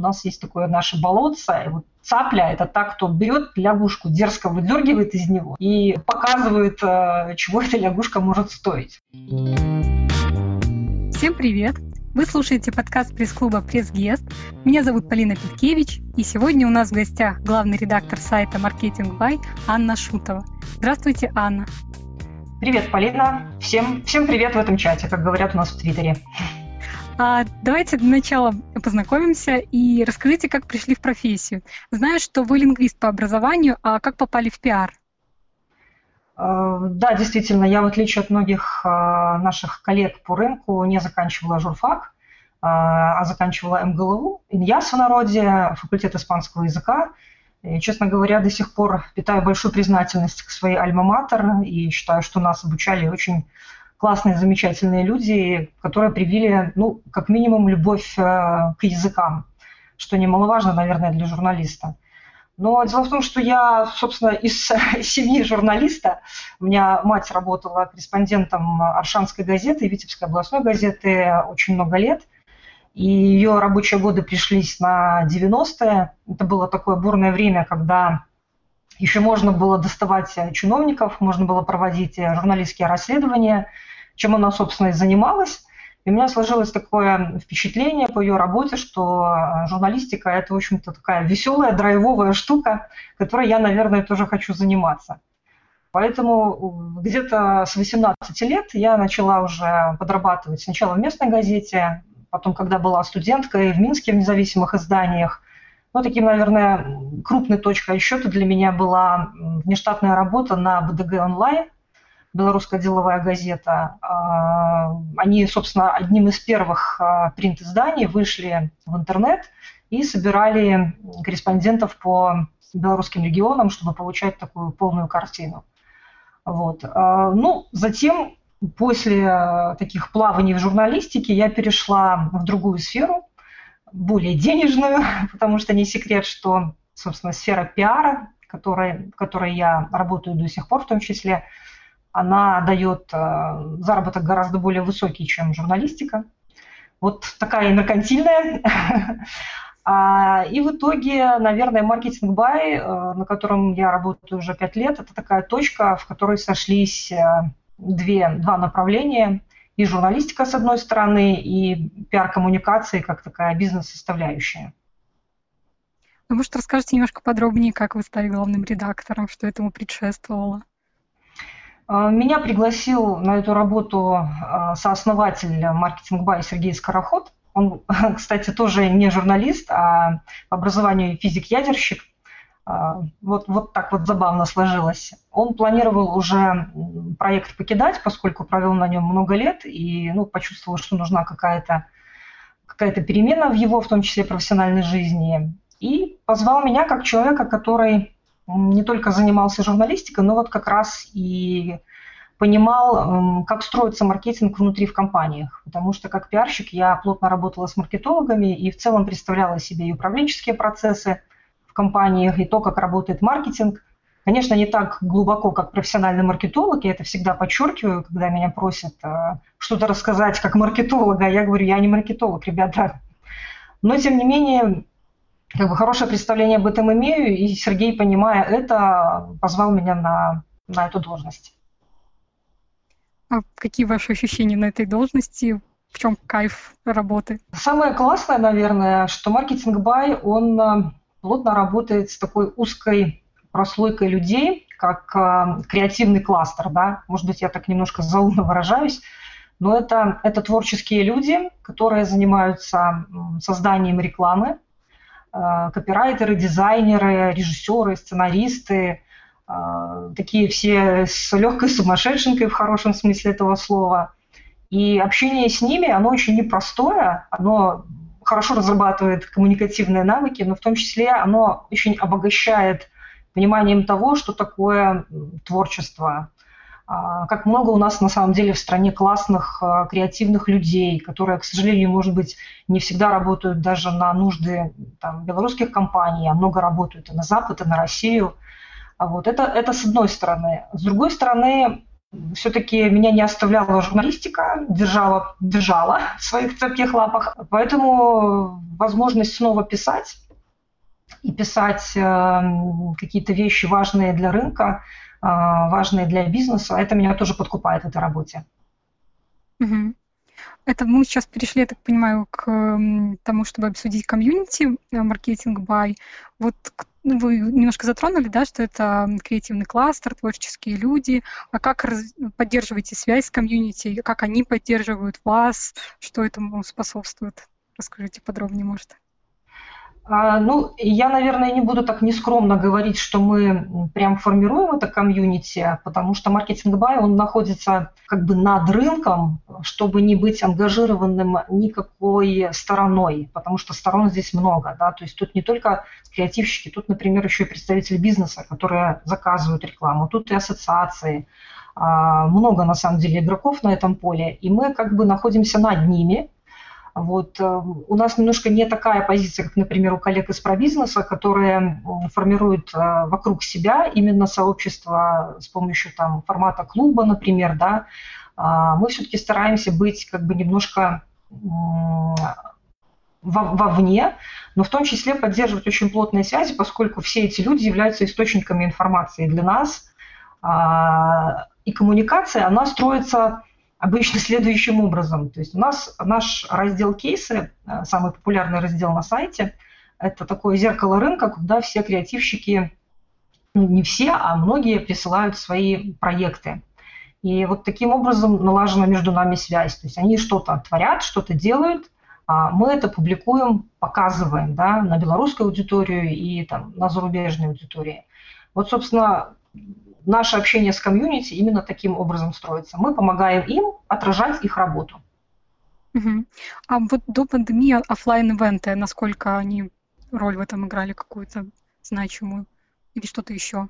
У нас есть такое наше болотце, и вот цапля – это та, кто берет лягушку, дерзко выдергивает из него и показывает, э, чего эта лягушка может стоить. Всем привет! Вы слушаете подкаст пресс-клуба «Пресс-гест». Меня зовут Полина Петкевич, и сегодня у нас в гостях главный редактор сайта «Маркетинг Бай» Анна Шутова. Здравствуйте, Анна. Привет, Полина. Всем, всем привет в этом чате, как говорят у нас в Твиттере. А, давайте для начала познакомимся и расскажите, как пришли в профессию. Знаю, что вы лингвист по образованию, а как попали в пиар? А, да, действительно, я в отличие от многих а, наших коллег по рынку не заканчивала журфак, а, а заканчивала МГЛУ, Иньяс в народе, факультет испанского языка. И, честно говоря, до сих пор питаю большую признательность к своей альма-матер и считаю, что нас обучали очень классные, замечательные люди, которые привили, ну, как минимум, любовь э, к языкам, что немаловажно, наверное, для журналиста. Но дело в том, что я, собственно, из семьи журналиста. У меня мать работала корреспондентом Аршанской газеты, Витебской областной газеты очень много лет. И ее рабочие годы пришлись на 90-е. Это было такое бурное время, когда еще можно было доставать чиновников, можно было проводить журналистские расследования – чем она, собственно, и занималась. И у меня сложилось такое впечатление по ее работе, что э, журналистика – это, в общем-то, такая веселая, драйвовая штука, которой я, наверное, тоже хочу заниматься. Поэтому э, где-то с 18 лет я начала уже подрабатывать сначала в местной газете, потом, когда была студенткой, в Минске в независимых изданиях. Ну, таким, наверное, крупной точкой отсчета для меня была внештатная работа на БДГ онлайн – белорусская деловая газета. А, они, собственно, одним из первых а, принт-изданий вышли в интернет и собирали корреспондентов по белорусским регионам, чтобы получать такую полную картину. Вот. А, ну, затем, после таких плаваний в журналистике, я перешла в другую сферу, более денежную, потому что не секрет, что, собственно, сфера пиара, которой, которой я работаю до сих пор в том числе, она дает э, заработок гораздо более высокий, чем журналистика. Вот такая меркантильная. А, и в итоге, наверное, маркетинг бай, э, на котором я работаю уже пять лет, это такая точка, в которой сошлись э, две, два направления. И журналистика, с одной стороны, и пиар-коммуникации, как такая бизнес-составляющая. Вы, может, расскажете немножко подробнее, как вы стали главным редактором, что этому предшествовало? А, меня пригласил на эту работу а, сооснователь маркетинг бай Сергей Скороход. Он, кстати, тоже не журналист, а по образованию физик-ядерщик. А, вот, вот так вот забавно сложилось. Он планировал уже проект покидать, поскольку провел на нем много лет и ну, почувствовал, что нужна какая-то какая перемена в его, в том числе профессиональной жизни. И позвал меня как человека, который не только занимался журналистикой, но вот как раз и понимал, как строится маркетинг внутри в компаниях. Потому что как пиарщик я плотно работала с маркетологами и в целом представляла себе и управленческие процессы в компаниях, и то, как работает маркетинг. Конечно, не так глубоко, как профессиональный маркетолог, я это всегда подчеркиваю, когда меня просят э, что-то рассказать как маркетолога, я говорю, я не маркетолог, ребята. Но, тем не менее, как бы хорошее представление об этом имею, и Сергей, понимая это, позвал меня на, на эту должность. А какие ваши ощущения на этой должности? В чем кайф работы? Самое классное, наверное, что маркетинг бай, он э, плотно работает с такой узкой прослойкой людей, как э, креативный кластер, да, может быть, я так немножко заумно выражаюсь, но это, это творческие люди, которые занимаются созданием рекламы, Э, копирайтеры, дизайнеры, режиссеры, сценаристы, э, такие все с легкой сумасшедшенкой в хорошем смысле этого слова. И общение с ними, оно очень непростое, оно хорошо разрабатывает коммуникативные навыки, но в том числе оно очень обогащает пониманием того, что такое творчество, а, как много у нас на самом деле в стране классных, а, креативных людей, которые, к сожалению, может быть, не всегда работают даже на нужды там, белорусских компаний, а много работают и на Запад, и на Россию. А вот это, это с одной стороны. С другой стороны, все-таки меня не оставляла журналистика, держала, держала в своих цепких лапах. Поэтому возможность снова писать и писать э, какие-то вещи важные для рынка, э, важные для бизнеса, это меня тоже подкупает в этой работе. Угу. Это мы сейчас перешли, я так понимаю, к тому, чтобы обсудить комьюнити э, маркетинг бай. Вот ну, вы немножко затронули, да, что это креативный кластер, творческие люди. А как раз, поддерживаете связь с комьюнити? Как они поддерживают вас? Что этому способствует? Расскажите подробнее, может. А, ну, я, наверное, не буду так нескромно говорить, что мы прям формируем это комьюнити, потому что маркетинг бай, он находится как бы над рынком, чтобы не быть ангажированным никакой стороной, потому что сторон здесь много, да, то есть тут не только креативщики, тут, например, еще и представители бизнеса, которые заказывают рекламу, тут и ассоциации, а, много на самом деле игроков на этом поле, и мы как бы находимся над ними, вот. Э, у нас немножко не такая позиция, как, например, у коллег из пробизнеса, которые формируют э, вокруг себя именно сообщество с помощью там, формата клуба, например. Да. А, мы все-таки стараемся быть как бы немножко вовне, но в том числе поддерживать очень плотные связи, поскольку все эти люди являются источниками информации для нас. А, и коммуникация, она строится обычно следующим образом. То есть у нас наш раздел кейсы, э, самый популярный раздел на сайте, это такое зеркало рынка, куда все креативщики, ну не все, а многие присылают свои проекты. И вот таким образом налажена между нами связь. То есть они что-то творят, что-то делают, а мы это публикуем, показываем да, на белорусскую аудиторию и там, на зарубежной аудитории. Вот, собственно, наше общение с комьюнити именно таким образом строится. Мы помогаем им отражать их работу. Угу. А вот до пандемии офлайн ивенты насколько они роль в этом играли какую-то значимую или что-то еще?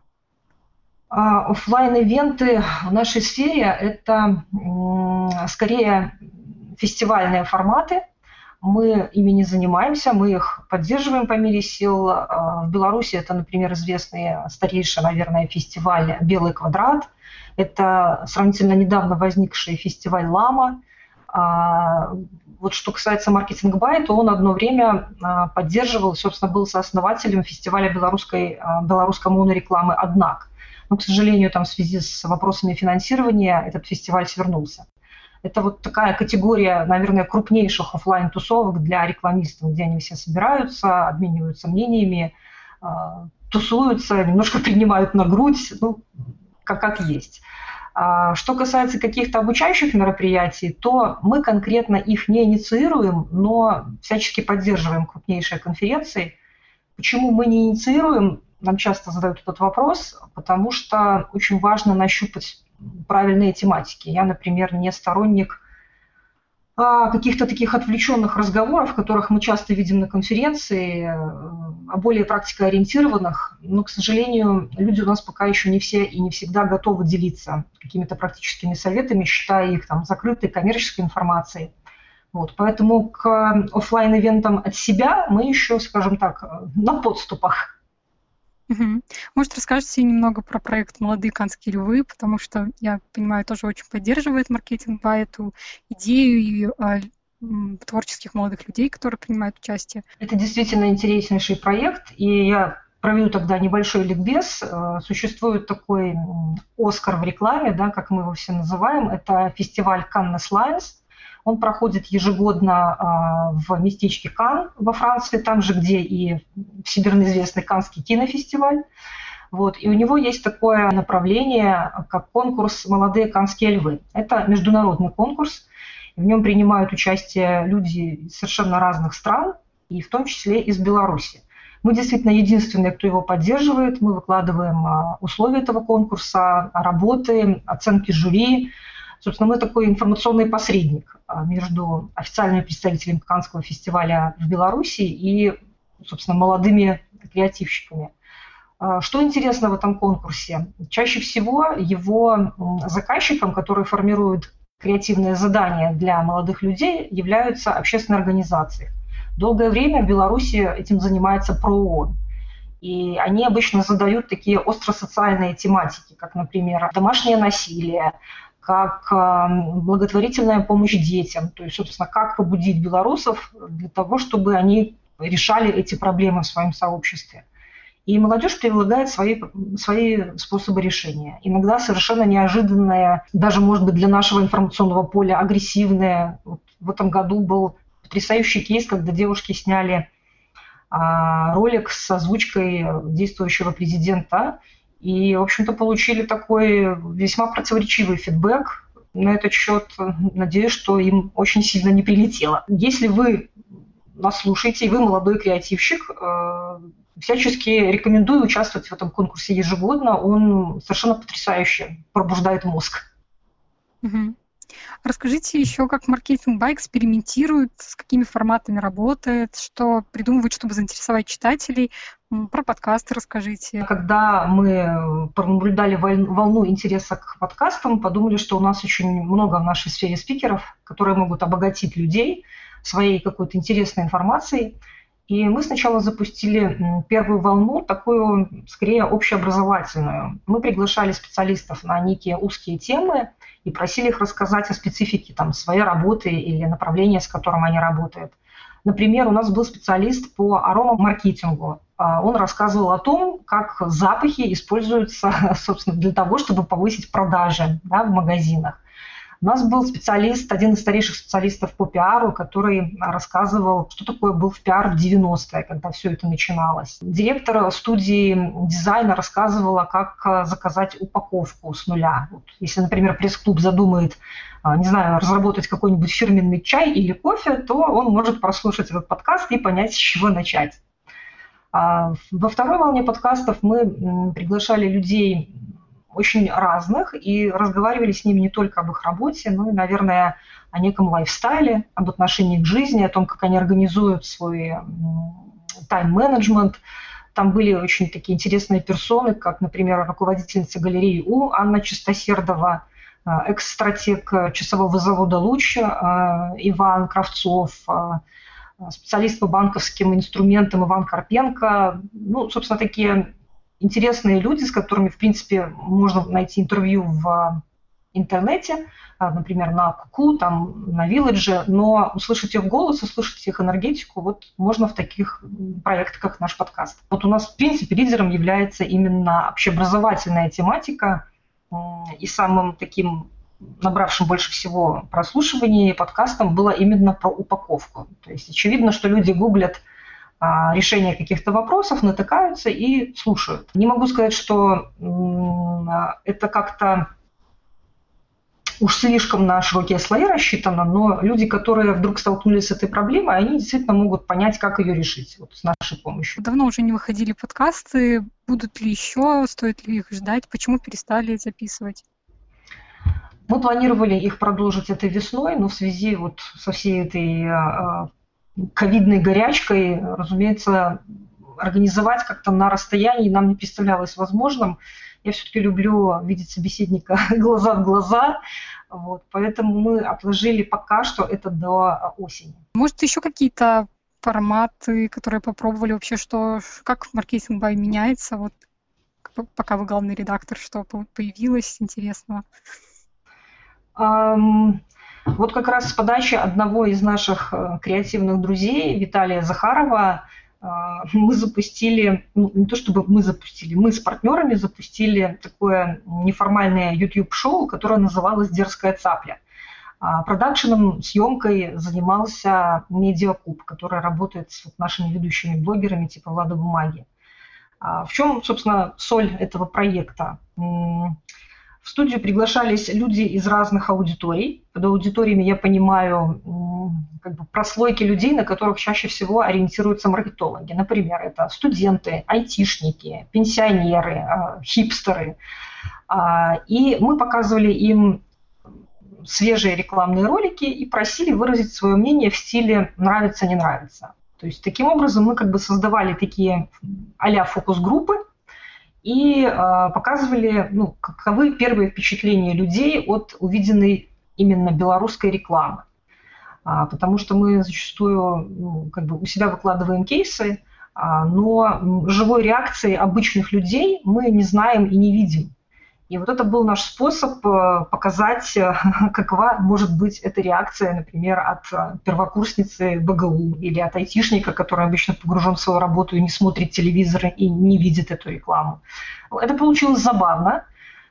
А, офлайн ивенты в нашей сфере – это скорее фестивальные форматы, мы ими не занимаемся, мы их поддерживаем по мере сил. А, в Беларуси это, например, известный старейший, наверное, фестиваль «Белый квадрат». Это сравнительно недавно возникший фестиваль «Лама». А, вот что касается маркетинг бай, то он одно время а, поддерживал, собственно, был сооснователем фестиваля белорусской, белорусской монорекламы «Однак». Но, к сожалению, там в связи с вопросами финансирования этот фестиваль свернулся. Это вот такая категория, наверное, крупнейших офлайн тусовок для рекламистов, где они все собираются, обмениваются мнениями, а, тусуются, немножко принимают на грудь, ну, как, как есть. А, что касается каких-то обучающих мероприятий, то мы конкретно их не инициируем, но всячески поддерживаем крупнейшие конференции. Почему мы не инициируем? Нам часто задают этот вопрос, потому что очень важно нащупать правильные тематики. Я, например, не сторонник а, каких-то таких отвлеченных разговоров, которых мы часто видим на конференции, а более практикоориентированных, но, к сожалению, люди у нас пока еще не все и не всегда готовы делиться какими-то практическими советами, считая их там закрытой коммерческой информацией. Вот, поэтому к офлайн ивентам от себя мы еще, скажем так, на подступах. Может, расскажете немного про проект «Молодые канские львы», потому что, я понимаю, тоже очень поддерживает маркетинг по эту идею и а, творческих молодых людей, которые принимают участие. Это действительно интереснейший проект, и я проведу тогда небольшой ликбез. Э, существует такой «Оскар» в рекламе, да, как мы его все называем. Это фестиваль Cannes Lions, он проходит ежегодно а, в местечке Кан во Франции, там же, где и всемирно известный Канский кинофестиваль. Вот. И у него есть такое направление, как конкурс «Молодые канские львы». Это международный конкурс. В нем принимают участие люди из совершенно разных стран, и в том числе из Беларуси. Мы действительно единственные, кто его поддерживает. Мы выкладываем а, условия этого конкурса, работы, оценки жюри, Собственно, мы такой информационный посредник а, между официальными представителями Канского фестиваля в Беларуси и, собственно, молодыми креативщиками. А, что интересно в этом конкурсе? Чаще всего его заказчиком, который формирует креативные задания для молодых людей, являются общественные организации. Долгое время в Беларуси этим занимается ПРООН. И они обычно задают такие остросоциальные тематики, как, например, домашнее насилие, как благотворительная помощь детям. То есть, собственно, как побудить белорусов для того, чтобы они решали эти проблемы в своем сообществе. И молодежь предлагает свои, свои способы решения. Иногда совершенно неожиданные, даже, может быть, для нашего информационного поля агрессивные. Вот в этом году был потрясающий кейс, когда девушки сняли а, ролик с озвучкой действующего президента и, в общем-то, получили такой весьма противоречивый фидбэк на этот счет. Надеюсь, что им очень сильно не прилетело. Если вы нас слушаете, и вы молодой креативщик, э, всячески рекомендую участвовать в этом конкурсе ежегодно. Он совершенно потрясающе пробуждает мозг. Угу. Расскажите еще, как маркетинг бай экспериментирует, с какими форматами работает, что придумывает, чтобы заинтересовать читателей. Про подкасты расскажите. Когда мы пронаблюдали волну интереса к подкастам, подумали, что у нас очень много в нашей сфере спикеров, которые могут обогатить людей своей какой-то интересной информацией. И мы сначала запустили первую волну, такую скорее общеобразовательную. Мы приглашали специалистов на некие узкие темы и просили их рассказать о специфике там, своей работы или направления, с которым они работают. Например, у нас был специалист по аромамаркетингу. А, он рассказывал о том, как запахи используются, собственно, для того, чтобы повысить продажи да, в магазинах. У нас был специалист, один из старейших специалистов по пиару, который рассказывал, что такое был пиар в 90-е, когда все это начиналось. Директор студии дизайна рассказывала, как э, заказать упаковку с нуля. Вот, если, например, пресс-клуб задумает э, не знаю, разработать какой-нибудь фирменный чай или кофе, то он может прослушать этот подкаст и понять, с чего начать. А, во второй волне подкастов мы приглашали людей очень разных и разговаривали с ними не только об их работе, но и, наверное, о неком лайфстайле, об отношении к жизни, о том, как они организуют свой тайм-менеджмент. Там были очень такие интересные персоны, как, например, руководительница галереи У Анна Чистосердова, э, экс-стратег часового завода «Луч» э, Иван Кравцов, э, специалист по банковским инструментам Иван Карпенко. Ну, собственно, такие интересные люди, с которыми, в принципе, можно найти интервью в интернете, а, например, на Куку, там, на Вилладже, но услышать их голос, услышать их энергетику вот можно в таких проектах, как наш подкаст. Вот у нас, в принципе, лидером является именно общеобразовательная тематика, и самым таким набравшим больше всего прослушиваний подкастом было именно про упаковку. То есть очевидно, что люди гуглят а, решения каких-то вопросов, натыкаются и слушают. Не могу сказать, что это как-то уж слишком на широкие слои рассчитано, но люди, которые вдруг столкнулись с этой проблемой, они действительно могут понять, как ее решить вот, с нашей помощью. Давно уже не выходили подкасты. Будут ли еще? Стоит ли их ждать? Почему перестали записывать? Мы планировали их продолжить этой весной, но в связи вот со всей этой а, ковидной горячкой, разумеется, организовать как-то на расстоянии нам не представлялось возможным. Я все-таки люблю видеть собеседника глаза в глаза, вот, поэтому мы отложили пока что это до осени. Может, еще какие-то форматы, которые попробовали вообще, что как маркетинг бай меняется, вот пока вы главный редактор, что появилось интересного? Um, вот как раз с подачи одного из наших э, креативных друзей, Виталия Захарова, э, мы запустили, ну, не то чтобы мы запустили, мы с партнерами запустили такое неформальное YouTube-шоу, которое называлось «Дерзкая цапля». А продакшеном, съемкой занимался Медиакуб, который работает с нашими ведущими блогерами типа Влада Бумаги. А в чем, собственно, соль этого проекта? В студию приглашались люди из разных аудиторий. Под аудиториями я понимаю как бы прослойки людей, на которых чаще всего ориентируются маркетологи. Например, это студенты, айтишники, пенсионеры, а, хипстеры. А, и мы показывали им свежие рекламные ролики и просили выразить свое мнение в стиле «нравится, не нравится». То есть таким образом мы как бы создавали такие а-ля фокус-группы, и э, показывали, ну, каковы первые впечатления людей от увиденной именно белорусской рекламы. А, потому что мы зачастую ну, как бы у себя выкладываем кейсы, А, но живой реакции обычных людей мы не знаем и не видим. И вот это был наш способ э, показать, э, какова может быть эта реакция, например, от э, первокурсницы БГУ или от айтишника, который обычно погружен в свою работу и не смотрит телевизор и не видит эту рекламу. Это получилось забавно.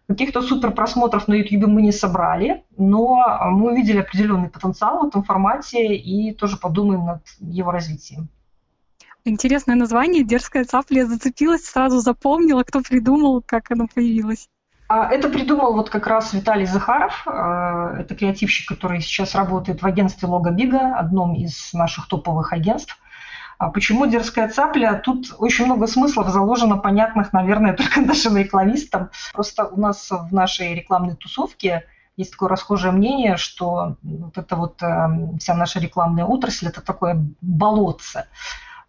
Каких-то супер просмотров на YouTube мы не собрали, но мы увидели определенный потенциал в этом формате и тоже подумаем над его развитием. Интересное название «Дерзкая цапля» зацепилась, сразу запомнила, кто придумал, как оно появилось. А, это придумал вот как раз Виталий Захаров. А, это креативщик, который сейчас работает в агентстве Логобига, одном из наших топовых агентств. А почему дерзкая цапля? Тут очень много смыслов заложено, понятных, наверное, только нашим рекламистам. Просто у нас в нашей рекламной тусовке есть такое расхожее мнение, что вот это вот эм, вся наша рекламная отрасль – это такое болотце.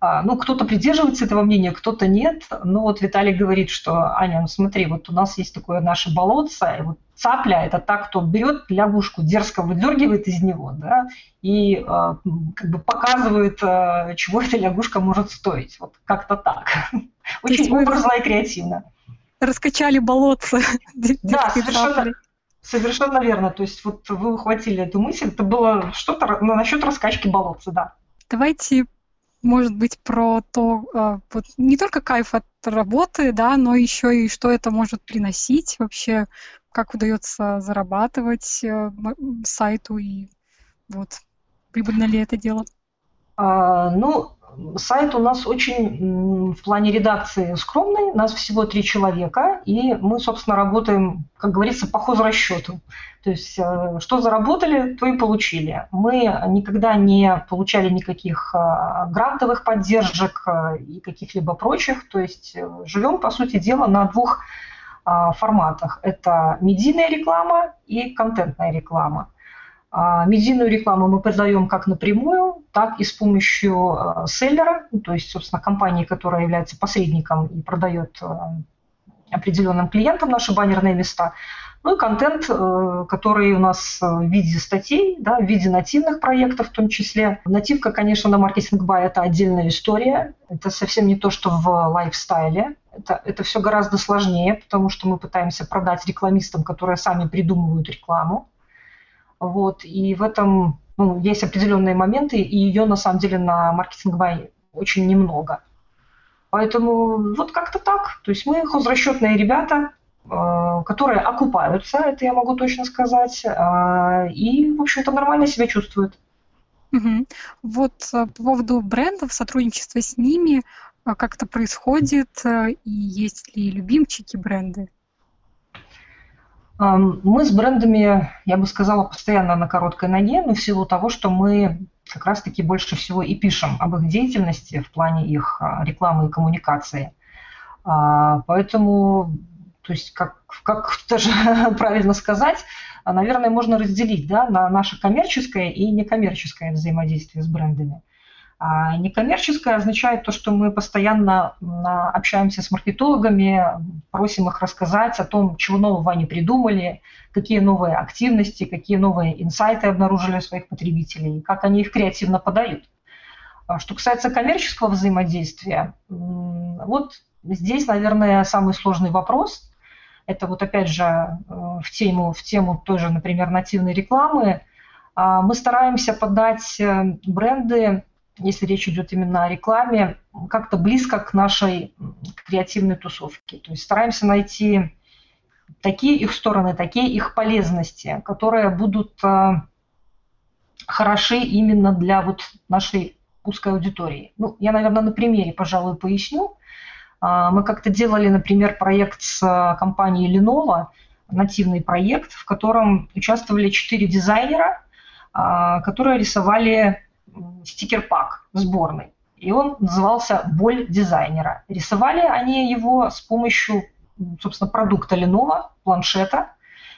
А, ну, кто-то придерживается этого мнения, кто-то нет. Но вот Виталий говорит, что, Аня, ну смотри, вот у нас есть такое наше болотце, и вот цапля – это та, кто берет лягушку, дерзко выдергивает из него, да, и э, как бы показывает, э, чего эта лягушка может стоить. Вот как-то так. Очень образно и креативно. Раскачали болотце. Да, совершенно, совершенно верно. То есть вот вы ухватили эту мысль, это было что-то ну, насчет раскачки болотца, да. Давайте может быть про то, а, вот не только кайф от работы, да, но еще и что это может приносить вообще, как удается зарабатывать э, сайту и вот прибыльно ли это дело? А, ну, Сайт у нас очень в плане редакции скромный, нас всего три человека, и мы, собственно, работаем, как говорится, по хозрасчету. То есть, э, что заработали, то и получили. Мы никогда не получали никаких э, грантовых поддержек э, и каких-либо прочих. То есть, живем, по сути дела, на двух форматах. Это медийная реклама и контентная реклама. А, медийную рекламу мы продаем как напрямую, так и с помощью а, селлера, ну, то есть, собственно, компании, которая является посредником и продает а, определенным клиентам наши баннерные места. Ну и контент, э, который у нас в виде статей, да, в виде нативных проектов в том числе. Нативка, конечно, на маркетинг бай это отдельная история. Это совсем не то, что в лайфстайле. Это, это все гораздо сложнее, потому что мы пытаемся продать рекламистам, которые сами придумывают рекламу. Вот, и в этом ну, есть определенные моменты, и ее на самом деле на маркетинг бай очень немного. Поэтому вот как-то так. То есть мы хозрасчетные ребята, э, которые окупаются, это я могу точно сказать, э, и, в общем-то, нормально себя чувствуют. Угу. Вот э, по поводу брендов, сотрудничества с ними, как это происходит, и есть ли любимчики бренды? Мы с брендами, я бы сказала, постоянно на короткой ноге, но в силу того, что мы как раз-таки больше всего и пишем об их деятельности в плане их а, рекламы и коммуникации. А, поэтому, то есть, как, как даже правильно сказать, наверное, можно разделить да, на наше коммерческое и некоммерческое взаимодействие с брендами. А некоммерческое означает то, что мы постоянно общаемся с маркетологами, просим их рассказать о том, чего нового они придумали, какие новые активности, какие новые инсайты обнаружили у своих потребителей, как они их креативно подают. А что касается коммерческого взаимодействия, вот здесь, наверное, самый сложный вопрос. Это вот опять же э, в тему, в тему той же, например, нативной рекламы. А мы стараемся подать э, бренды если речь идет именно о рекламе, как-то близко к нашей креативной тусовке. То есть стараемся найти такие их стороны, такие их полезности, которые будут э, хороши именно для вот нашей узкой аудитории. Ну, я, наверное, на примере, пожалуй, поясню. А, мы как-то делали, например, проект с э, компанией Lenovo, нативный проект, в котором участвовали четыре дизайнера, которые рисовали стикер-пак сборный. И он назывался «Боль дизайнера». Рисовали они его с помощью, собственно, продукта Lenovo, планшета.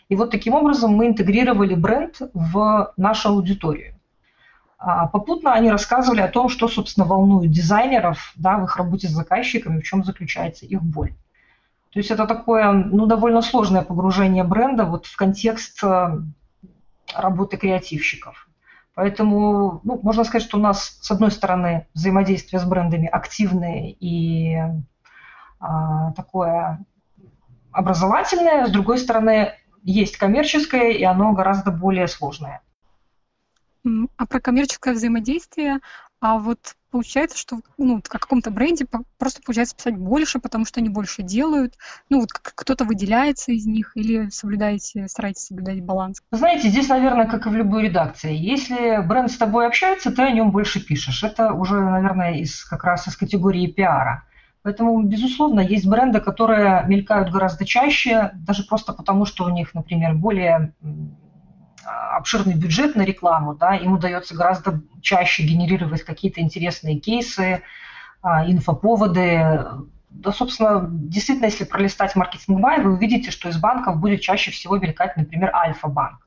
И вот таким образом мы интегрировали бренд в нашу аудиторию. А попутно они рассказывали о том, что, собственно, волнует дизайнеров да, в их работе с заказчиками, в чем заключается их боль. То есть это такое ну, довольно сложное погружение бренда вот в контекст э, работы креативщиков. Поэтому, ну, можно сказать, что у нас, с одной стороны, взаимодействие с брендами активное и а, такое образовательное, с другой стороны, есть коммерческое, и оно гораздо более сложное. А про коммерческое взаимодействие, а вот получается, что ну, о каком-то бренде просто получается писать больше, потому что они больше делают. Ну, вот кто-то выделяется из них или соблюдаете, стараетесь соблюдать баланс? Знаете, здесь, наверное, как и в любой редакции. Если бренд с тобой общается, ты о нем больше пишешь. Это уже, наверное, из, как раз из категории пиара. Поэтому, безусловно, есть бренды, которые мелькают гораздо чаще, даже просто потому, что у них, например, более обширный бюджет на рекламу, да, им удается гораздо чаще генерировать какие-то интересные кейсы, а, инфоповоды. Да, собственно, действительно, если пролистать маркетинг бай, вы увидите, что из банков будет чаще всего мелькать, например, Альфа-банк.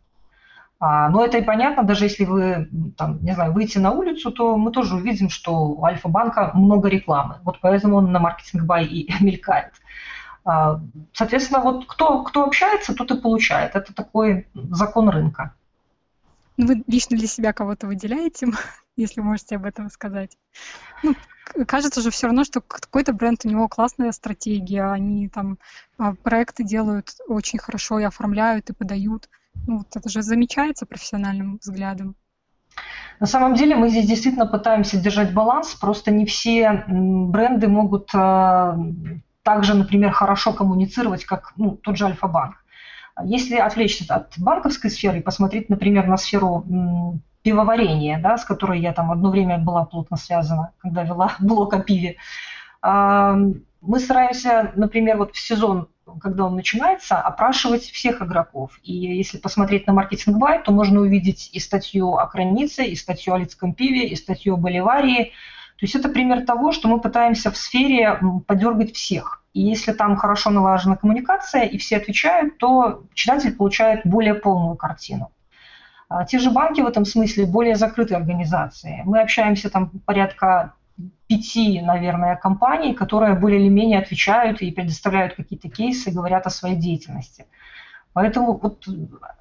А, но это и понятно, даже если вы, там, не знаю, выйти на улицу, то мы тоже увидим, что у Альфа-банка много рекламы. Вот поэтому он на маркетинг бай и мелькает. А, соответственно, вот кто, кто общается, тот и получает. Это такой закон рынка. Ну, вы лично для себя кого-то выделяете, если можете об этом сказать? Ну, кажется же все равно, что какой-то бренд, у него классная стратегия, они там а, проекты делают очень хорошо и оформляют, и подают. Ну, вот это же замечается профессиональным взглядом. На самом деле мы здесь действительно пытаемся держать баланс, просто не все бренды могут а, также, например, хорошо коммуницировать, как ну, тот же Альфа-банк. Если отвлечься от банковской сферы и посмотреть, например, на сферу пивоварения, да, с которой я там одно время была плотно связана, когда вела блог о пиве, а, мы стараемся, например, вот в сезон, когда он начинается, опрашивать всех игроков. И если посмотреть на маркетинг бай, то можно увидеть и статью о границе, и статью о лицком пиве, и статью о боливарии, то есть это пример того, что мы пытаемся в сфере подергать всех. И если там хорошо налажена коммуникация и все отвечают, то читатель получает более полную картину. А те же банки в этом смысле более закрытые организации. Мы общаемся там порядка пяти, наверное, компаний, которые более или менее отвечают и предоставляют какие-то кейсы, говорят о своей деятельности. Поэтому, вот,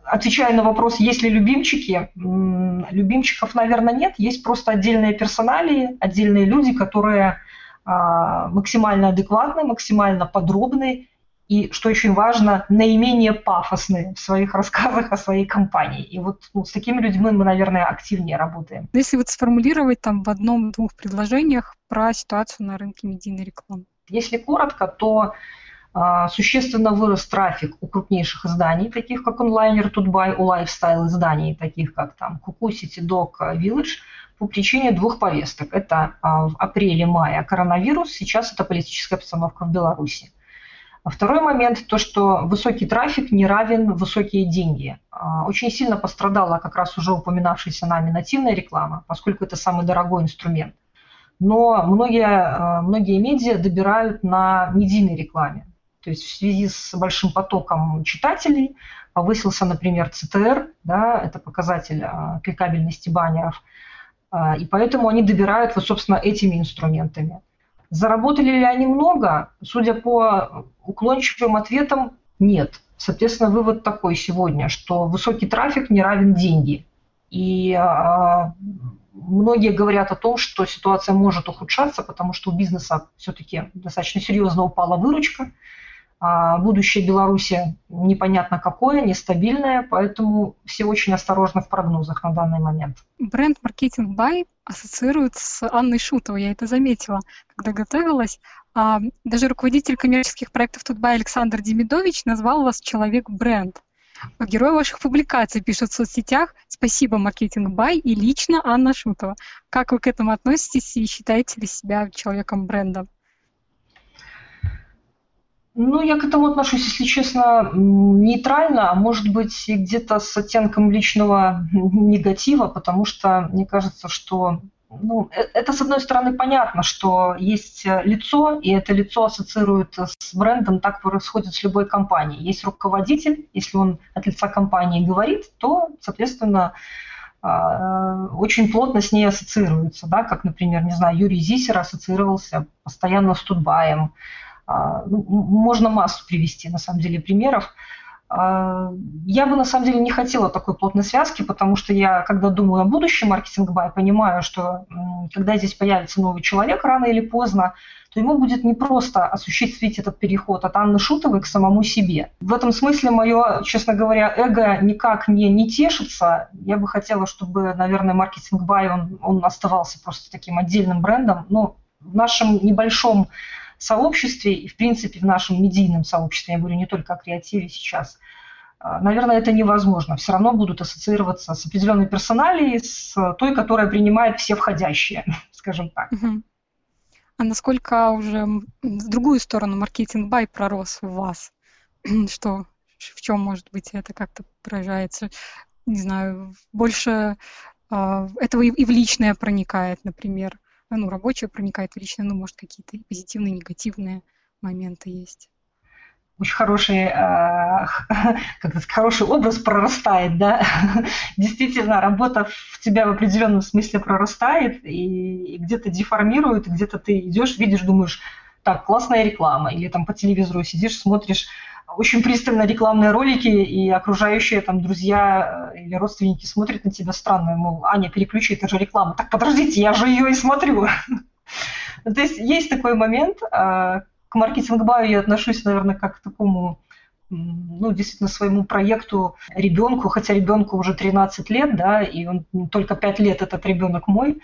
отвечая на вопрос, есть ли любимчики, любимчиков, наверное, нет. Есть просто отдельные персоналии, отдельные люди, которые а, максимально адекватны, максимально подробны и, что очень важно, наименее пафосны в своих рассказах о своей компании. И вот ну, с такими людьми мы, наверное, активнее работаем. Если вот сформулировать там в одном-двух предложениях про ситуацию на рынке медийной рекламы. Если коротко, то существенно вырос трафик у крупнейших изданий, таких как Onliner, Tut.by, у lifestyle изданий, таких как там KYKY, CityDog, Village, по причине двух повесток. Это а, в апреле-мае коронавирус, сейчас это политическая обстановка в Беларуси. А второй момент, то, что высокий трафик не равен высокие деньги. Очень сильно пострадала как раз уже упоминавшаяся нами нативная реклама, поскольку это самый дорогой инструмент. Но многие, многие медиа добирают на медийной рекламе. То есть в связи с большим потоком читателей повысился, например, ЦТР, да, это показатель а, кликабельности баннеров, а, и поэтому они добирают вот, собственно, этими инструментами. Заработали ли они много? Судя по уклончивым ответам, нет. Соответственно, вывод такой сегодня, что высокий трафик не равен деньги. И а, многие говорят о том, что ситуация может ухудшаться, потому что у бизнеса все-таки достаточно серьезно упала выручка, а будущее Беларуси непонятно какое, нестабильное, поэтому все очень осторожны в прогнозах на данный момент. Бренд маркетинг бай ассоциируют с Анной Шутовой, я это заметила, когда готовилась. А, даже руководитель коммерческих проектов Тутбай Александр Демидович назвал вас человек-бренд. Герой ваших публикаций пишут в соцсетях «Спасибо, маркетинг бай» и лично Анна Шутова. Как вы к этому относитесь и считаете ли себя человеком-брендом? Ну, я к этому отношусь, если честно, нейтрально, а может быть где-то с оттенком личного негатива, потому что мне кажется, что ну, э, это, с одной стороны, понятно, что есть лицо, и это лицо ассоциирует с брендом, так происходит с любой компанией. Есть руководитель, если он от лица компании говорит, то, соответственно, а, очень плотно с ней ассоциируется, да, как, например, не знаю, Юрий Зисер ассоциировался постоянно с Тутбаем, ну, можно массу привести, на самом деле, примеров. А, я бы на самом деле не хотела такой плотной связки, потому что я, когда думаю о будущем маркетинг бай, понимаю, что когда здесь появится новый человек рано или поздно, то ему будет не просто осуществить этот переход от Анны Шутовой к самому себе. В этом смысле мое, честно говоря, эго никак не, не тешится. Я бы хотела, чтобы, наверное, маркетинг бай, он, он оставался просто таким отдельным брендом. Но в нашем небольшом сообществе и, в принципе, в нашем медийном сообществе, я говорю не только о креативе сейчас, а, наверное, это невозможно. Все равно будут ассоциироваться с определенной персоналией, с той, которая принимает все входящие, скажем так. А насколько уже в другую сторону маркетинг-бай пророс у вас? Что, в чем, может быть, это как-то выражается? Не знаю, больше э, этого и в личное проникает, например ну, рабочее проникает в личное, ну, может, какие-то позитивные, негативные моменты есть. Очень хороший, э, как хороший образ прорастает, да. Действительно, работа в тебя в определенном смысле прорастает и, и где-то деформирует, где-то ты идешь, видишь, думаешь, так, классная реклама, или там по телевизору сидишь, смотришь очень пристально рекламные ролики, и окружающие там друзья э, или родственники смотрят на тебя странно, мол, Аня, переключи, это же реклама. Так подождите, я же ее и смотрю. То есть есть такой момент. А, к маркетинг-баю я отношусь, наверное, как к такому ну, действительно, своему проекту ребенку, хотя ребенку уже 13 лет, да, и он только 5 лет этот ребенок мой.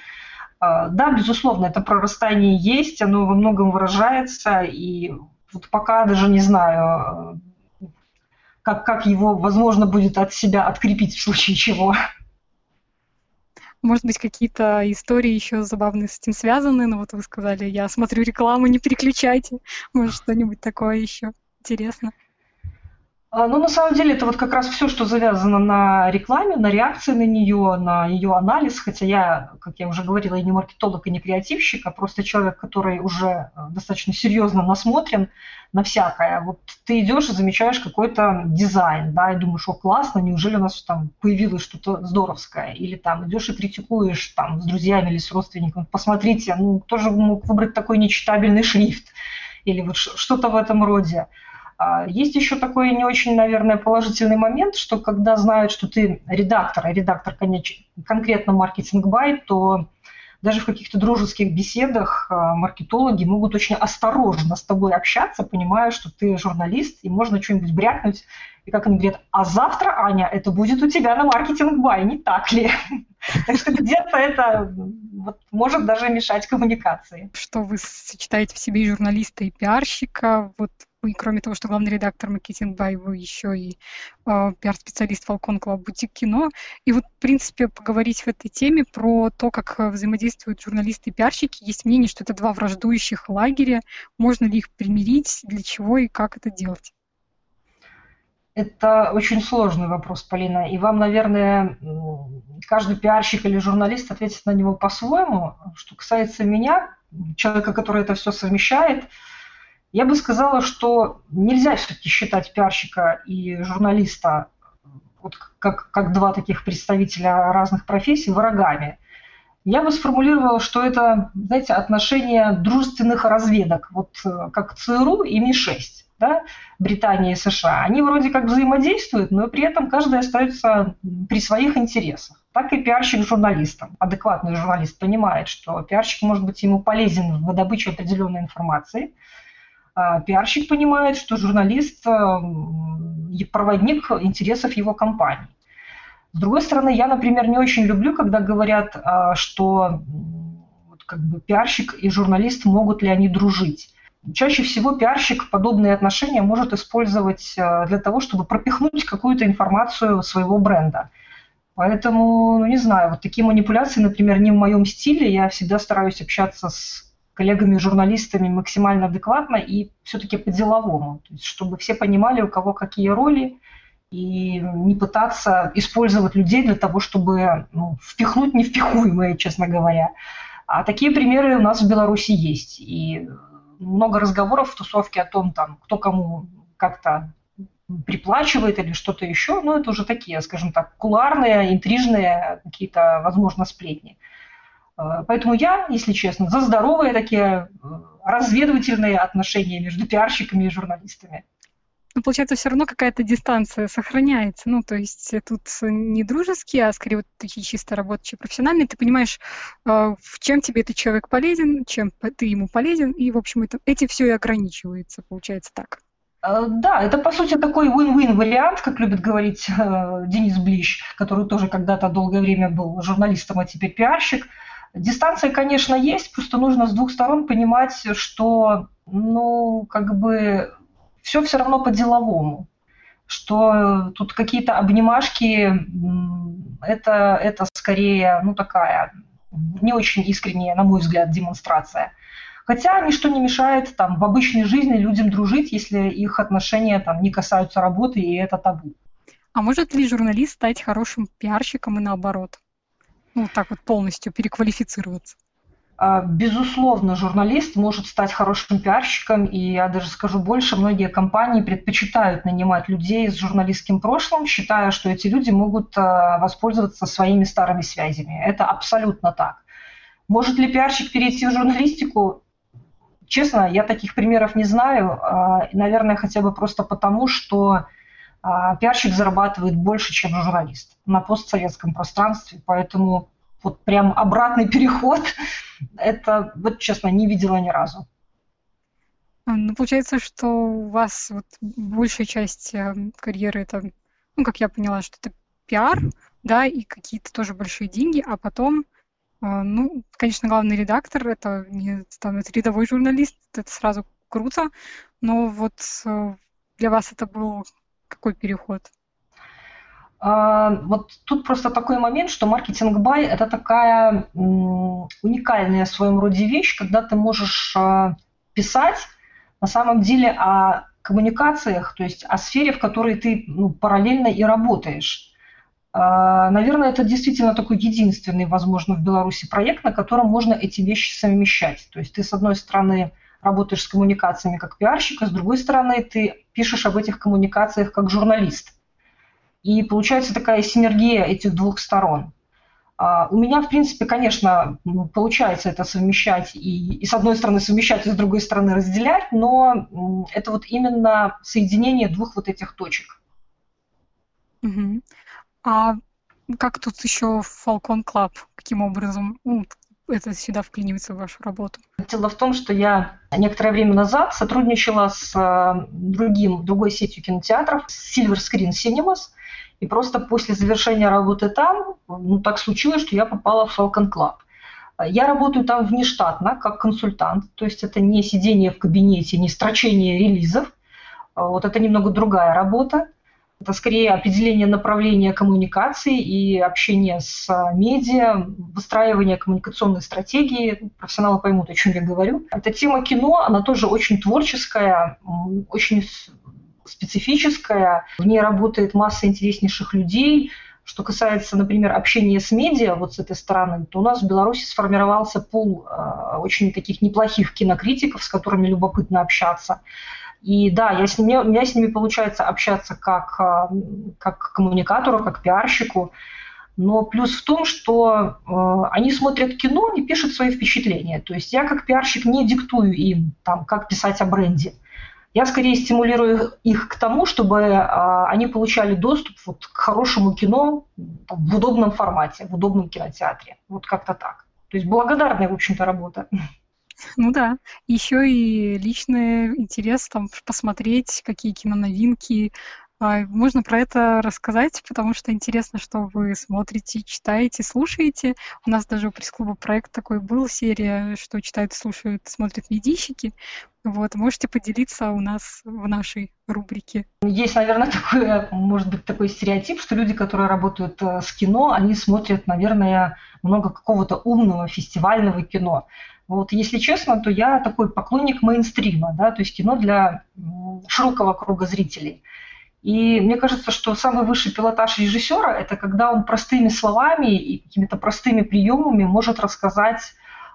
А, да, безусловно, это прорастание есть, оно во многом выражается, и вот пока даже не знаю, как, как его возможно будет от себя открепить в случае чего. Может быть, какие-то истории еще забавные с этим связаны, но вот вы сказали, я смотрю рекламу, не переключайте. Может, что-нибудь такое еще интересно? А, ну, на самом деле, это вот как раз все, что завязано на рекламе, на реакции на нее, на ее анализ. Хотя я, как я уже говорила, и не маркетолог, и не креативщик, а просто человек, который уже э, достаточно серьезно насмотрен на всякое. Вот ты идешь и замечаешь какой-то дизайн, да, и думаешь, о, классно, неужели у нас там появилось что-то здоровское? Или там идешь и критикуешь там с друзьями или с родственниками, посмотрите, ну, кто же мог выбрать такой нечитабельный шрифт? Или вот что-то в этом роде. А, есть еще такой не очень, наверное, положительный момент, что когда знают, что ты редактор, а редактор конкретно маркетинг-бай, то даже в каких-то дружеских беседах а, маркетологи могут очень осторожно с тобой общаться, понимая, что ты журналист, и можно что-нибудь брякнуть. И как они говорят, а завтра, Аня, это будет у тебя на маркетинг-бай, не так ли? Так что где-то это может даже мешать коммуникации. Что вы сочетаете в себе журналиста, и пиарщика, вот и кроме того, что главный редактор маркетинг Бай, еще и э, пиар-специалист Falcon Club Бутик Кино. И вот, в принципе, поговорить в этой теме про то, как э, взаимодействуют журналисты и пиарщики. Есть мнение, что это два враждующих лагеря. Можно ли их примирить, для чего и как это делать? Это очень сложный вопрос, Полина. И вам, наверное, каждый пиарщик или журналист ответит на него по-своему. Что касается меня, человека, который это все совмещает, я бы сказала, что нельзя все-таки считать пиарщика и журналиста вот как, как два таких представителя разных профессий врагами. Я бы сформулировала, что это, знаете, отношение дружественных разведок, вот э, как ЦРУ и Ми-6, да, Британия и США. Они вроде как взаимодействуют, но при этом каждый остается при своих интересах. Так и пиарщик журналистам. Адекватный журналист понимает, что пиарщик может быть ему полезен в добыче определенной информации – пиарщик понимает, что журналист э, проводник интересов его компании. С другой стороны, я, например, не очень люблю, когда говорят, а, что как бы, пиарщик и журналист могут ли они дружить. Чаще всего пиарщик подобные отношения может использовать э, для того, чтобы пропихнуть какую-то информацию своего бренда. Поэтому, ну, не знаю, вот такие манипуляции, например, не в моем стиле. Я всегда стараюсь общаться с коллегами-журналистами максимально адекватно и все-таки по-деловому, чтобы все понимали, у кого какие роли, и не пытаться использовать людей для того, чтобы ну, впихнуть невпихуемые, честно говоря. А такие примеры у нас в Беларуси есть. И много разговоров в тусовке о том, там, кто кому как-то приплачивает или что-то еще, ну, это уже такие, скажем так, куларные, интрижные какие-то, возможно, сплетни. Поэтому я, если честно, за здоровые такие э, разведывательные отношения между пиарщиками и журналистами. Но получается, все равно какая-то дистанция сохраняется. Ну, то есть тут не дружеские, а скорее вот такие чисто рабочие, профессиональные. Ты понимаешь, э, в чем тебе этот человек полезен, чем ты ему полезен, и, в общем, это, эти все и ограничивается, получается так. Э, да, это по сути такой win-win вариант, как любит говорить э, Денис Блищ, который тоже когда-то долгое время был журналистом, а теперь пиарщик. Дистанция, конечно, есть, просто нужно с двух сторон понимать, что, ну, как бы все все равно по-деловому, что тут какие-то обнимашки, это, это скорее, ну, такая не очень искренняя, на мой взгляд, демонстрация. Хотя ничто не мешает там, в обычной жизни людям дружить, если их отношения там, не касаются работы, и это табу. А может ли журналист стать хорошим пиарщиком и наоборот? Ну, так вот полностью переквалифицироваться? А, безусловно, журналист может стать хорошим пиарщиком, и я даже скажу больше, многие компании предпочитают нанимать людей с журналистским прошлым, считая, что эти люди могут а, воспользоваться своими старыми связями. Это абсолютно так. Может ли пиарщик перейти в журналистику? Честно, я таких примеров не знаю. А, наверное, хотя бы просто потому, что пиарщик зарабатывает больше, чем журналист на постсоветском пространстве. Поэтому вот прям обратный переход, это, вот честно, не видела ни разу. А, ну, получается, что у вас вот большая часть э, карьеры это, ну, как я поняла, что это пиар, да, и какие-то тоже большие деньги, а потом а, ну, конечно, главный редактор это не там, это рядовой журналист, это сразу круто, но вот э, для вас это был какой переход? А, вот тут просто такой момент, что маркетинг-бай – это такая уникальная в своем роде вещь, когда ты можешь а, писать на самом деле о коммуникациях, то есть о сфере, в которой ты ну, параллельно и работаешь. А, наверное, это действительно такой единственный, возможно, в Беларуси проект, на котором можно эти вещи совмещать. То есть ты, с одной стороны, работаешь с коммуникациями как пиарщик, а с другой стороны, ты пишешь об этих коммуникациях как журналист. И получается такая синергия этих двух сторон. А, у меня, в принципе, конечно, получается это совмещать и, и с одной стороны совмещать, и с другой стороны разделять, но это вот именно соединение двух вот этих точек. Угу. А как тут еще Falcon Club? Каким образом ну, это сюда вклинивается в вашу работу? Дело в том, что я некоторое время назад сотрудничала с э, другим, другой сетью кинотеатров, Silver Screen Cinemas, и просто после завершения работы там, ну, так случилось, что я попала в Falcon Club. Я работаю там внештатно, как консультант, то есть это не сидение в кабинете, не строчение релизов, вот это немного другая работа. Это скорее определение направления коммуникации и общение с а, медиа, выстраивание коммуникационной стратегии. Профессионалы поймут, о чем я говорю. Эта тема кино, она тоже очень творческая, очень специфическая. В ней работает масса интереснейших людей. Что касается, например, общения с медиа вот с этой стороны, то у нас в Беларуси сформировался пул э, очень таких неплохих кинокритиков, с которыми любопытно общаться. И да, я с ними, у меня с ними получается общаться как, а, как коммуникатору, как пиарщику. Но плюс в том, что э, они смотрят кино и пишут свои впечатления. То есть я как пиарщик не диктую им, там, как писать о бренде. Я скорее стимулирую их к тому, чтобы э, они получали доступ вот, к хорошему кино там, в удобном формате, в удобном кинотеатре. Вот как-то так. То есть благодарная, в общем-то, работа. Ну да. Еще и личный интерес там посмотреть, какие киноновинки. А, можно про это рассказать, потому что интересно, что вы смотрите, читаете, слушаете. У нас даже у пресс-клуба проект такой был, серия, что читают, слушают, смотрят медийщики. Вот, можете поделиться у нас в нашей рубрике. Есть, наверное, такой, может быть, такой стереотип, что люди, которые работают э, с кино, они смотрят, наверное, много какого-то умного фестивального кино. Вот, если честно, то я такой поклонник мейнстрима, да, то есть кино для широкого круга зрителей. И мне кажется, что самый высший пилотаж режиссера – это когда он простыми словами и какими-то простыми приемами может рассказать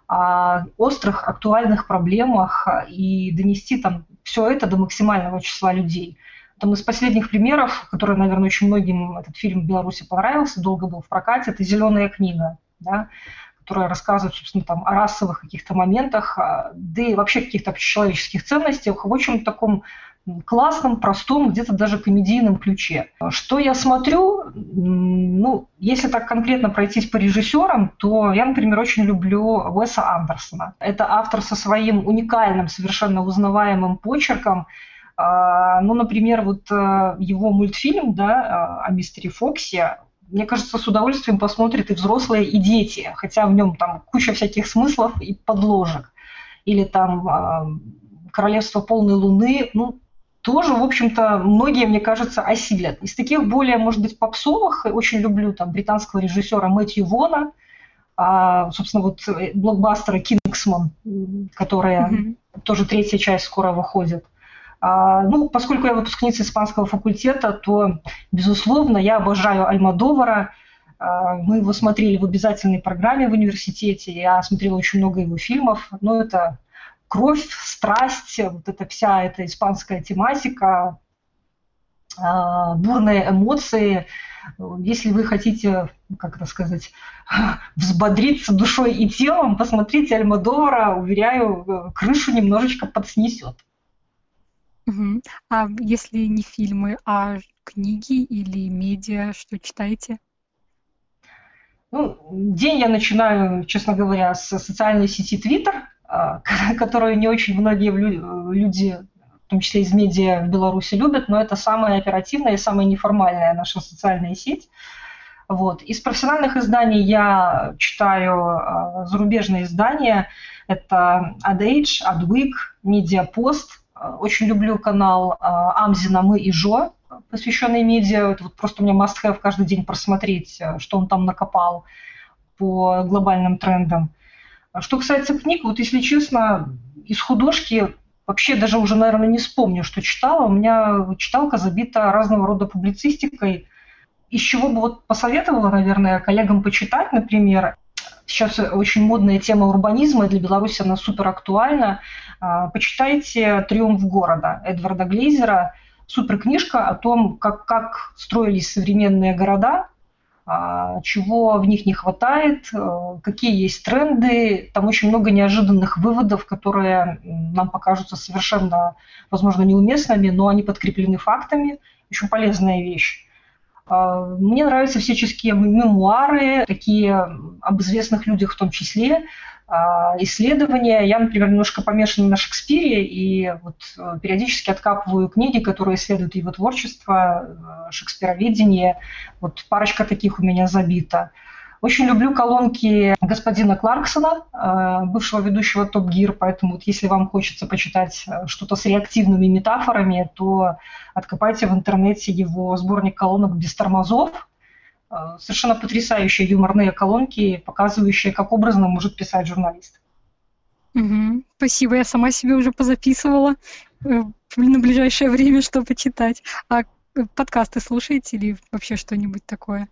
о острых, актуальных проблемах и донести там все это до максимального числа людей. Там из последних примеров, которые, наверное, очень многим этот фильм в Беларуси понравился, долго был в прокате, это «Зеленая книга». Да? Которая рассказывает, собственно, там, о расовых каких-то моментах, а, да и вообще каких-то общечеловеческих ценностях в очень таком классном, простом, где-то даже комедийном ключе. Что я смотрю? Ну, если так конкретно пройтись по режиссерам, то я, например, очень люблю Уэса Андерсона. Это автор со своим уникальным, совершенно узнаваемым почерком. А, ну, например, вот э, его мультфильм да, о мистере Фоксе, мне кажется, с удовольствием посмотрят и взрослые, и дети, хотя в нем там куча всяких смыслов и подложек. Или там а, «Королевство полной луны», ну, тоже, в общем-то, многие, мне кажется, осилят. Из таких более, может быть, попсовых, очень люблю там британского режиссера Мэтью Вона, а, собственно, вот э, блокбастера «Кингсман», которая mm-hmm. тоже третья часть скоро выходит. А, ну, поскольку я выпускница испанского факультета, то, безусловно, я обожаю Альмадовара. А, мы его смотрели в обязательной программе в университете. Я смотрела очень много его фильмов. Но это кровь, страсть, вот эта вся эта испанская тематика, а, бурные эмоции. Если вы хотите, как это сказать, взбодриться душой и телом, посмотрите Альмадовара, уверяю, крышу немножечко подснесет. А если не фильмы, а книги или медиа, что читаете? Ну, день я начинаю, честно говоря, с социальной сети Twitter, а, которую не очень многие люди, в том числе из медиа в Беларуси, любят, но это самая оперативная и самая неформальная наша социальная сеть. Вот. Из профессиональных изданий я читаю а, зарубежные издания. Это Ad Age, Adweek, Mediapost. Очень люблю канал а, Амзина «Мы и Жо», посвященный медиа. Это вот просто у меня must-have каждый день просмотреть, что он там накопал по глобальным трендам. Что касается книг, вот если честно, из художки вообще даже уже, наверное, не вспомню, что читала. У меня читалка забита разного рода публицистикой. Из чего бы вот посоветовала, наверное, коллегам почитать, например, сейчас очень модная тема урбанизма, и для Беларуси она супер актуальна. А, почитайте «Триумф города» Эдварда Глейзера. Супер книжка о том, как, как строились современные города, а, чего в них не хватает, э, какие есть тренды. Там очень много неожиданных выводов, которые нам покажутся совершенно, возможно, неуместными, но они подкреплены фактами. Очень полезная вещь. А, мне нравятся всяческие мемуары, такие об известных людях в том числе. А, исследования. Я, например, немножко помешана на Шекспире и вот э, периодически откапываю книги, которые исследуют его творчество, э, шекспироведение. Вот парочка таких у меня забита. Очень люблю колонки господина Кларксона, э, бывшего ведущего Топ Гир, поэтому вот если вам хочется почитать что-то с реактивными метафорами, то откопайте в интернете его сборник колонок без тормозов, Э, совершенно потрясающие юморные колонки, показывающие, как образно может писать журналист. Угу. Спасибо, я сама себе уже позаписывала э, на ближайшее время, что почитать. А э, подкасты слушаете или вообще что-нибудь такое?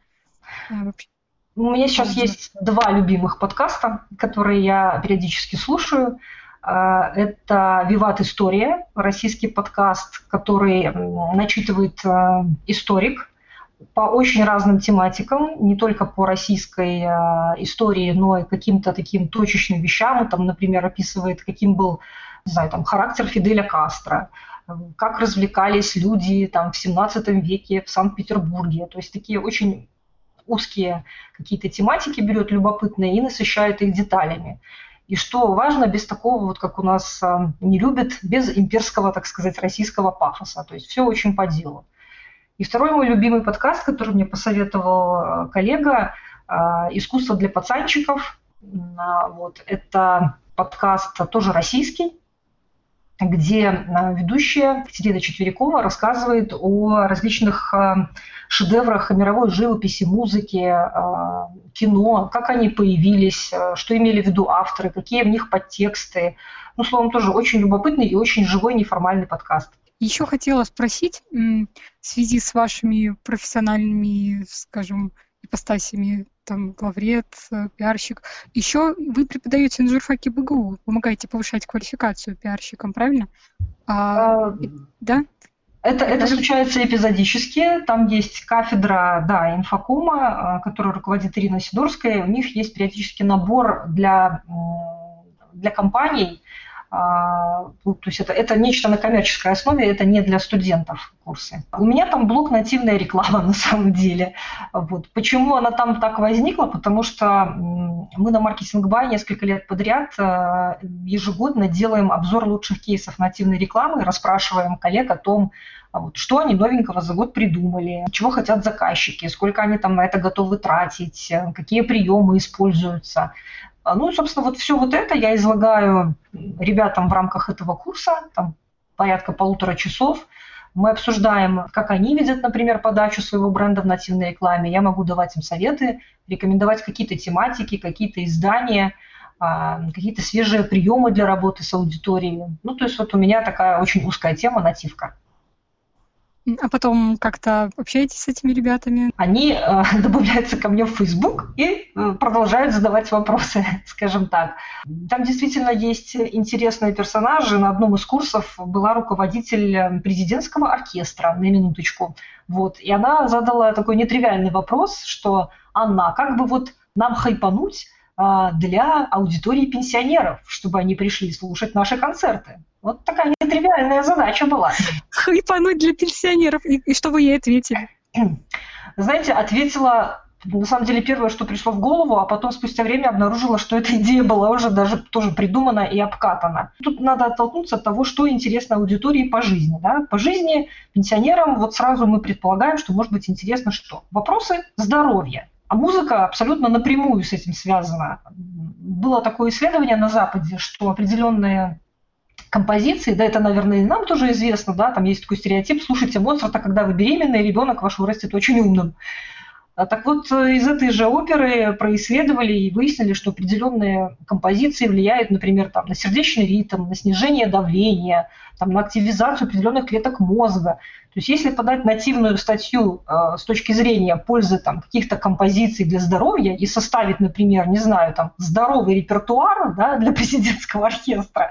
У меня сейчас есть два любимых подкаста, которые я периодически слушаю. Это «Виват История», российский подкаст, который начитывает историк по очень разным тематикам, не только по российской э, истории, но и каким-то таким точечным вещам. Там, например, описывает, каким был не знаю, там, характер Фиделя Кастро, как развлекались люди там, в 17 веке в Санкт-Петербурге. То есть такие очень узкие какие-то тематики берет любопытные и насыщает их деталями. И что важно, без такого, вот как у нас э, не любят, без имперского, так сказать, российского пафоса. То есть все очень по делу. И второй мой любимый подкаст, который мне посоветовал э, коллега, э, «Искусство для пацанчиков». Вот, это подкаст тоже российский, где э, ведущая Екатерина Четверякова рассказывает о различных шедеврах мировой живописи, музыки, кино, как они появились, что имели в виду авторы, какие в них подтексты. Ну, словом, тоже очень любопытный и очень живой неформальный подкаст. Еще хотела спросить, в связи с вашими профессиональными, скажем, ипостасями, там, главред, э, пиарщик, еще вы преподаете на журфаке БГУ, помогаете повышать квалификацию пиарщикам, правильно? А, а, да? Это, это случается эпизодически. Там есть кафедра да, инфокома, а, которую руководит Ирина Сидорская. У них есть периодически набор для, для компаний, то есть это, это нечто на коммерческой основе, это не для студентов курсы. У меня там блок нативная реклама на самом деле. Вот. Почему она там так возникла? Потому что мы на маркетинг бай несколько лет подряд э, ежегодно делаем обзор лучших кейсов нативной рекламы, расспрашиваем коллег о том, а вот, что они новенького за год придумали, чего хотят заказчики, сколько они там на это готовы тратить, э, какие приемы используются. А, ну, собственно, вот все вот это я излагаю ребятам в рамках этого курса, там порядка полутора часов. Мы обсуждаем, как они видят, например, подачу своего бренда в нативной рекламе. Я могу давать им советы, рекомендовать какие-то тематики, какие-то издания, а, какие-то свежие приемы для работы с аудиторией. Ну, то есть вот у меня такая очень узкая тема нативка. А потом как-то общаетесь с этими ребятами? Они э, добавляются ко мне в Facebook и э, продолжают задавать вопросы, скажем так. Там действительно есть интересные персонажи. На одном из курсов была руководитель э, президентского оркестра, на минуточку. Вот. И она задала такой нетривиальный вопрос, что «Анна, а как бы вот нам хайпануть э, для аудитории пенсионеров, чтобы они пришли слушать наши концерты?» Вот такая нетривиальная задача была. Хайпануть для пенсионеров. И, и что вы ей ответили? Знаете, ответила на самом деле первое, что пришло в голову, а потом спустя время обнаружила, что эта идея была уже даже тоже придумана и обкатана. Тут надо оттолкнуться от того, что интересно аудитории по жизни. Да? По жизни пенсионерам вот сразу мы предполагаем, что может быть интересно что? Вопросы здоровья. А музыка абсолютно напрямую с этим связана. Было такое исследование на Западе, что определенные композиции, да, это, наверное, и нам тоже известно, да, там есть такой стереотип, слушайте Моцарта, когда вы беременны, и ребенок ваш вырастет очень умным. А так вот, э, из этой же оперы происследовали и выяснили, что определенные композиции влияют, например, там, на сердечный ритм, на снижение давления, там, на активизацию определенных клеток мозга. То есть если подать нативную статью э, с точки зрения пользы там, каких-то композиций для здоровья и составить, например, не знаю, там, здоровый репертуар да, для президентского оркестра,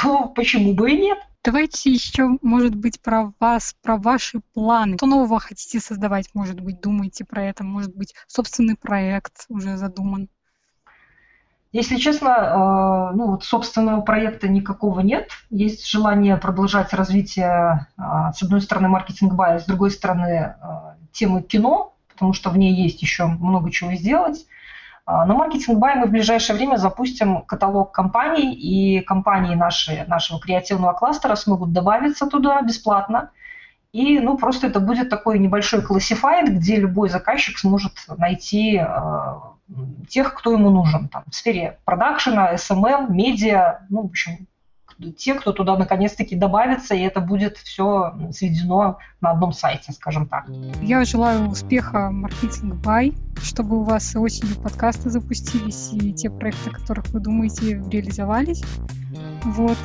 то почему бы и нет? Давайте еще, может быть, про вас, про ваши планы. Что нового хотите создавать, может быть, думаете про это, может быть, собственный проект уже задуман? Если честно, э, ну вот собственного проекта никакого нет. Есть желание продолжать развитие, э, с одной стороны, маркетинг бая, с другой стороны, э, темы кино, потому что в ней есть еще много чего сделать. А, на маркетинг бай мы в ближайшее время запустим каталог компаний, и компании наши, нашего креативного кластера смогут добавиться туда бесплатно. И ну, просто это будет такой небольшой классифайд, где любой заказчик сможет найти э, тех, кто ему нужен там, в сфере продакшена, SMM, медиа, ну, в общем, те, кто туда наконец-таки добавится, и это будет все сведено на одном сайте, скажем так. Я желаю успеха маркетинг бай, чтобы у вас осенью подкасты запустились, и те проекты, о которых вы думаете, реализовались. Вот.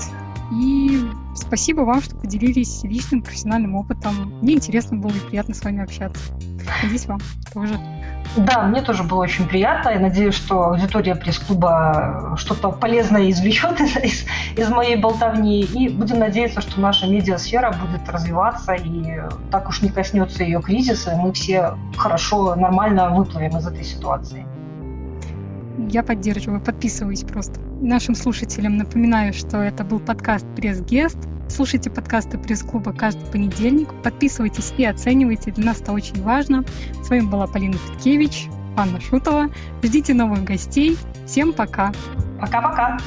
И спасибо вам, что поделились личным профессиональным опытом. Мне интересно было и приятно с вами общаться. Надеюсь, вам тоже. Да, мне тоже было очень приятно. Я надеюсь, что аудитория пресс-клуба что-то полезное извлечет из, из, из моей болтовни. И будем надеяться, что наша медиасфера будет развиваться и так уж не коснется ее кризиса. Мы все хорошо, нормально выплывем из этой ситуации. Я поддерживаю, подписываюсь просто. Нашим слушателям напоминаю, что это был подкаст «Пресс-гест». Слушайте подкасты пресс-клуба каждый понедельник. Подписывайтесь и оценивайте. Для нас это очень важно. С вами была Полина Петкевич, Анна Шутова. Ждите новых гостей. Всем пока. Пока-пока.